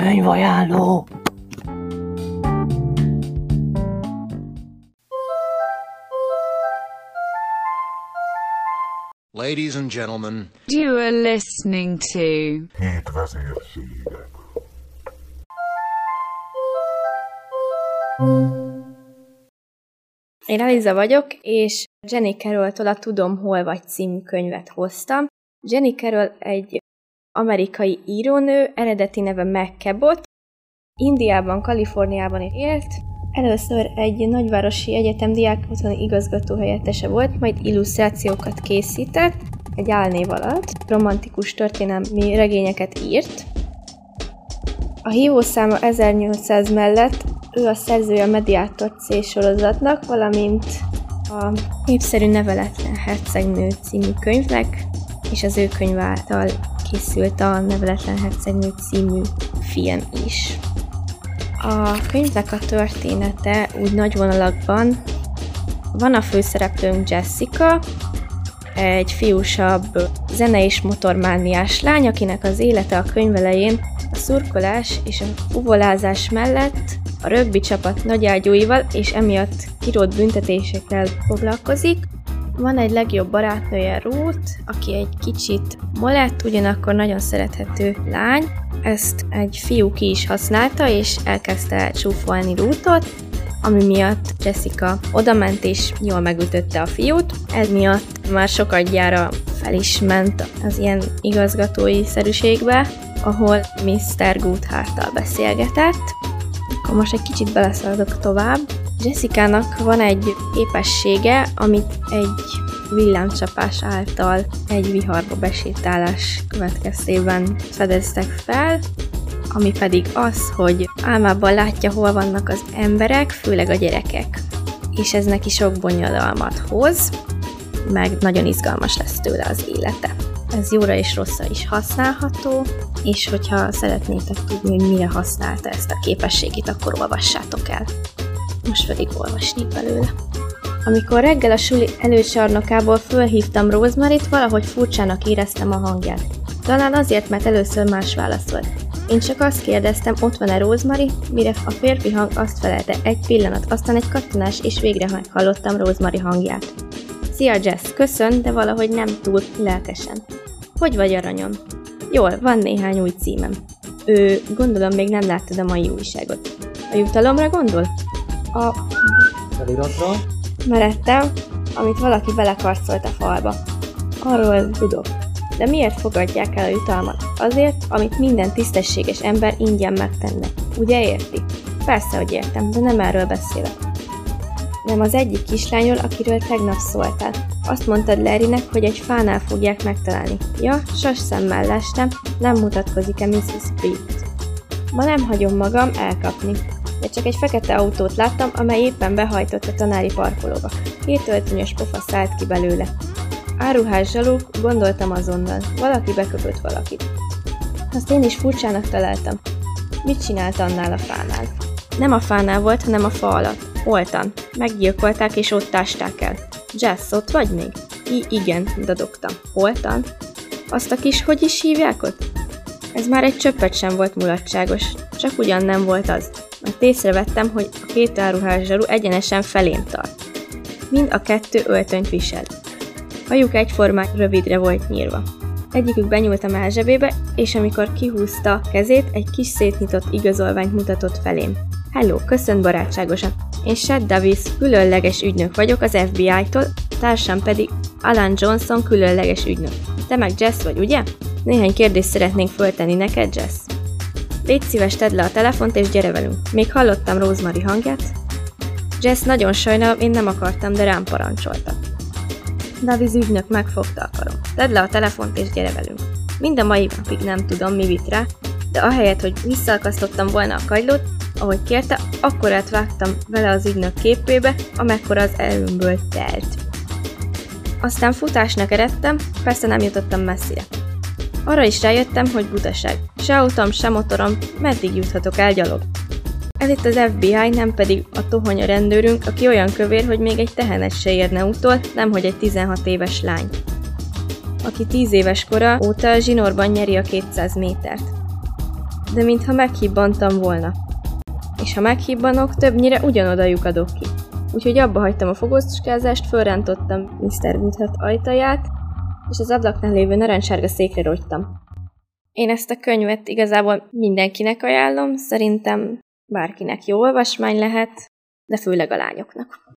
Könyvajánló! Ladies and gentlemen, You are listening to Hét vezérségek. Én Eliza vagyok, és Jenny Carroll-tól a Tudom, hol vagy című könyvet hoztam. Jenny Carroll egy amerikai írónő, eredeti neve Meg Cabot. Indiában, Kaliforniában élt. Először egy nagyvárosi egyetem diák otthoni igazgató helyettese volt, majd illusztrációkat készített egy álnév alatt. Romantikus történelmi regényeket írt. A hívószáma 1800 mellett ő a szerzője a Mediátor C sorozatnak, valamint a népszerű Neveletlen Hercegnő című könyvnek, és az ő könyv által készült a Neveletlen Hercegnő című film is. A könyvnek a története úgy nagy vonalakban van a főszereplőnk Jessica, egy fiúsabb zene- és motormániás lány, akinek az élete a könyv elején a szurkolás és a fuvolázás mellett a rögbi csapat nagyágyúival és emiatt kirót büntetésekkel foglalkozik. Van egy legjobb barátnője Ruth, aki egy kicsit molett, ugyanakkor nagyon szerethető lány. Ezt egy fiú ki is használta, és elkezdte csúfolni Ruthot, ami miatt Jessica odament és jól megütötte a fiút. Ez miatt már sokadjára fel is ment az ilyen igazgatói szerűségbe, ahol Mr. Goodhart-tal beszélgetett. Akkor most egy kicsit beleszaladok tovább. Jessica-nak van egy képessége, amit egy villámcsapás által egy viharba besétálás következtében fedeztek fel, ami pedig az, hogy álmában látja, hol vannak az emberek, főleg a gyerekek. És ez neki sok bonyodalmat hoz, meg nagyon izgalmas lesz tőle az élete. Ez jóra és rosszra is használható, és hogyha szeretnétek tudni, hogy mire használta ezt a képességét, akkor olvassátok el. Most pedig olvasni belőle. Amikor reggel a suli előcsarnokából fölhívtam Rosemaryt, valahogy furcsának éreztem a hangját. Talán azért, mert először más válaszolt. Én csak azt kérdeztem, ott van-e Rosemary, mire a férfi hang azt felelte egy pillanat, aztán egy kattanás, és végre meghallottam Rosemary hangját. Szia Jess, köszön, de valahogy nem túl lelkesen. Hogy vagy aranyom? Jól, van néhány új címem. Ő, gondolom még nem láttad a mai újságot. A jutalomra gondol? A feliratra. merettem, amit valaki belekarcolt a falba. Arról tudok. De miért fogadják el a jutalmat? Azért, amit minden tisztességes ember ingyen megtenne. Ugye érti? Persze, hogy értem, de nem erről beszélek. Nem az egyik kislányról, akiről tegnap szóltál. Azt mondtad Larrynek, hogy egy fánál fogják megtalálni. Ja, sas szemmel lestem, nem mutatkozik-e Mrs. Britt. Ma nem hagyom magam elkapni. De csak egy fekete autót láttam, amely éppen behajtott a tanári parkolóba. Két öltönyös pofa szállt ki belőle. Áruhás zsaluk, gondoltam azonnal. Valaki beköpött valakit. Azt én is furcsának találtam. Mit csinált annál a fánál? Nem a fánál volt, hanem a fa alatt. Holtan. Meggyilkolták és ott ásták el. Jess, ott vagy még? I- igen, dadogtam. Holtan? Azt a kis hogy is hívják ott? Ez már egy csöppet sem volt mulatságos, csak ugyan nem volt az, mert észrevettem, hogy a két áruhás zsaru egyenesen felém tart. Mind a kettő öltönyt viselt. Hajuk egyformán rövidre volt nyírva. Egyikük benyúlt a mázsebébe, és amikor kihúzta kezét, egy kis szétnyitott igazolványt mutatott felém. Hello, köszönt barátságosan. Én Shad Davis, különleges ügynök vagyok az FBI-tól, társam pedig Alan Johnson, különleges ügynök. Te meg Jess vagy, ugye? Néhány kérdést szeretnénk föltenni neked, Jess. Légy szíves, tedd le a telefont és gyere velünk. Még hallottam Rosemary hangját. Jess, nagyon sajnálom, én nem akartam, de rám parancsolta. Daviz ügynök megfogta a karom. Tedd le a telefont és gyere velünk. Mind a mai napig nem tudom, mi vitt rá, de ahelyett, hogy visszaakasztottam volna a kagylót, ahogy kérte, akkor átvágtam vele az ügynök képébe, amekkora az erőmből telt. Aztán futásnak eredtem, persze nem jutottam messzire. Arra is rájöttem, hogy butaság. Se autóm, se motorom, meddig juthatok el gyalog. Ez itt az FBI, nem pedig a tohonya rendőrünk, aki olyan kövér, hogy még egy tehenet se érne utol, nemhogy egy 16 éves lány. Aki 10 éves kora óta zsinórban nyeri a 200 métert. de mintha meghibbantam volna. És ha meghibbanok, többnyire ugyanoda lyukadok ki. Úgyhogy abba hagytam a fogóztuskázást, fölrántottam Mr. Woodhat ajtaját, és az ablaknál lévő narancssárga székre rogytam. Én ezt a könyvet igazából mindenkinek ajánlom, szerintem bárkinek jó olvasmány lehet, de főleg a lányoknak.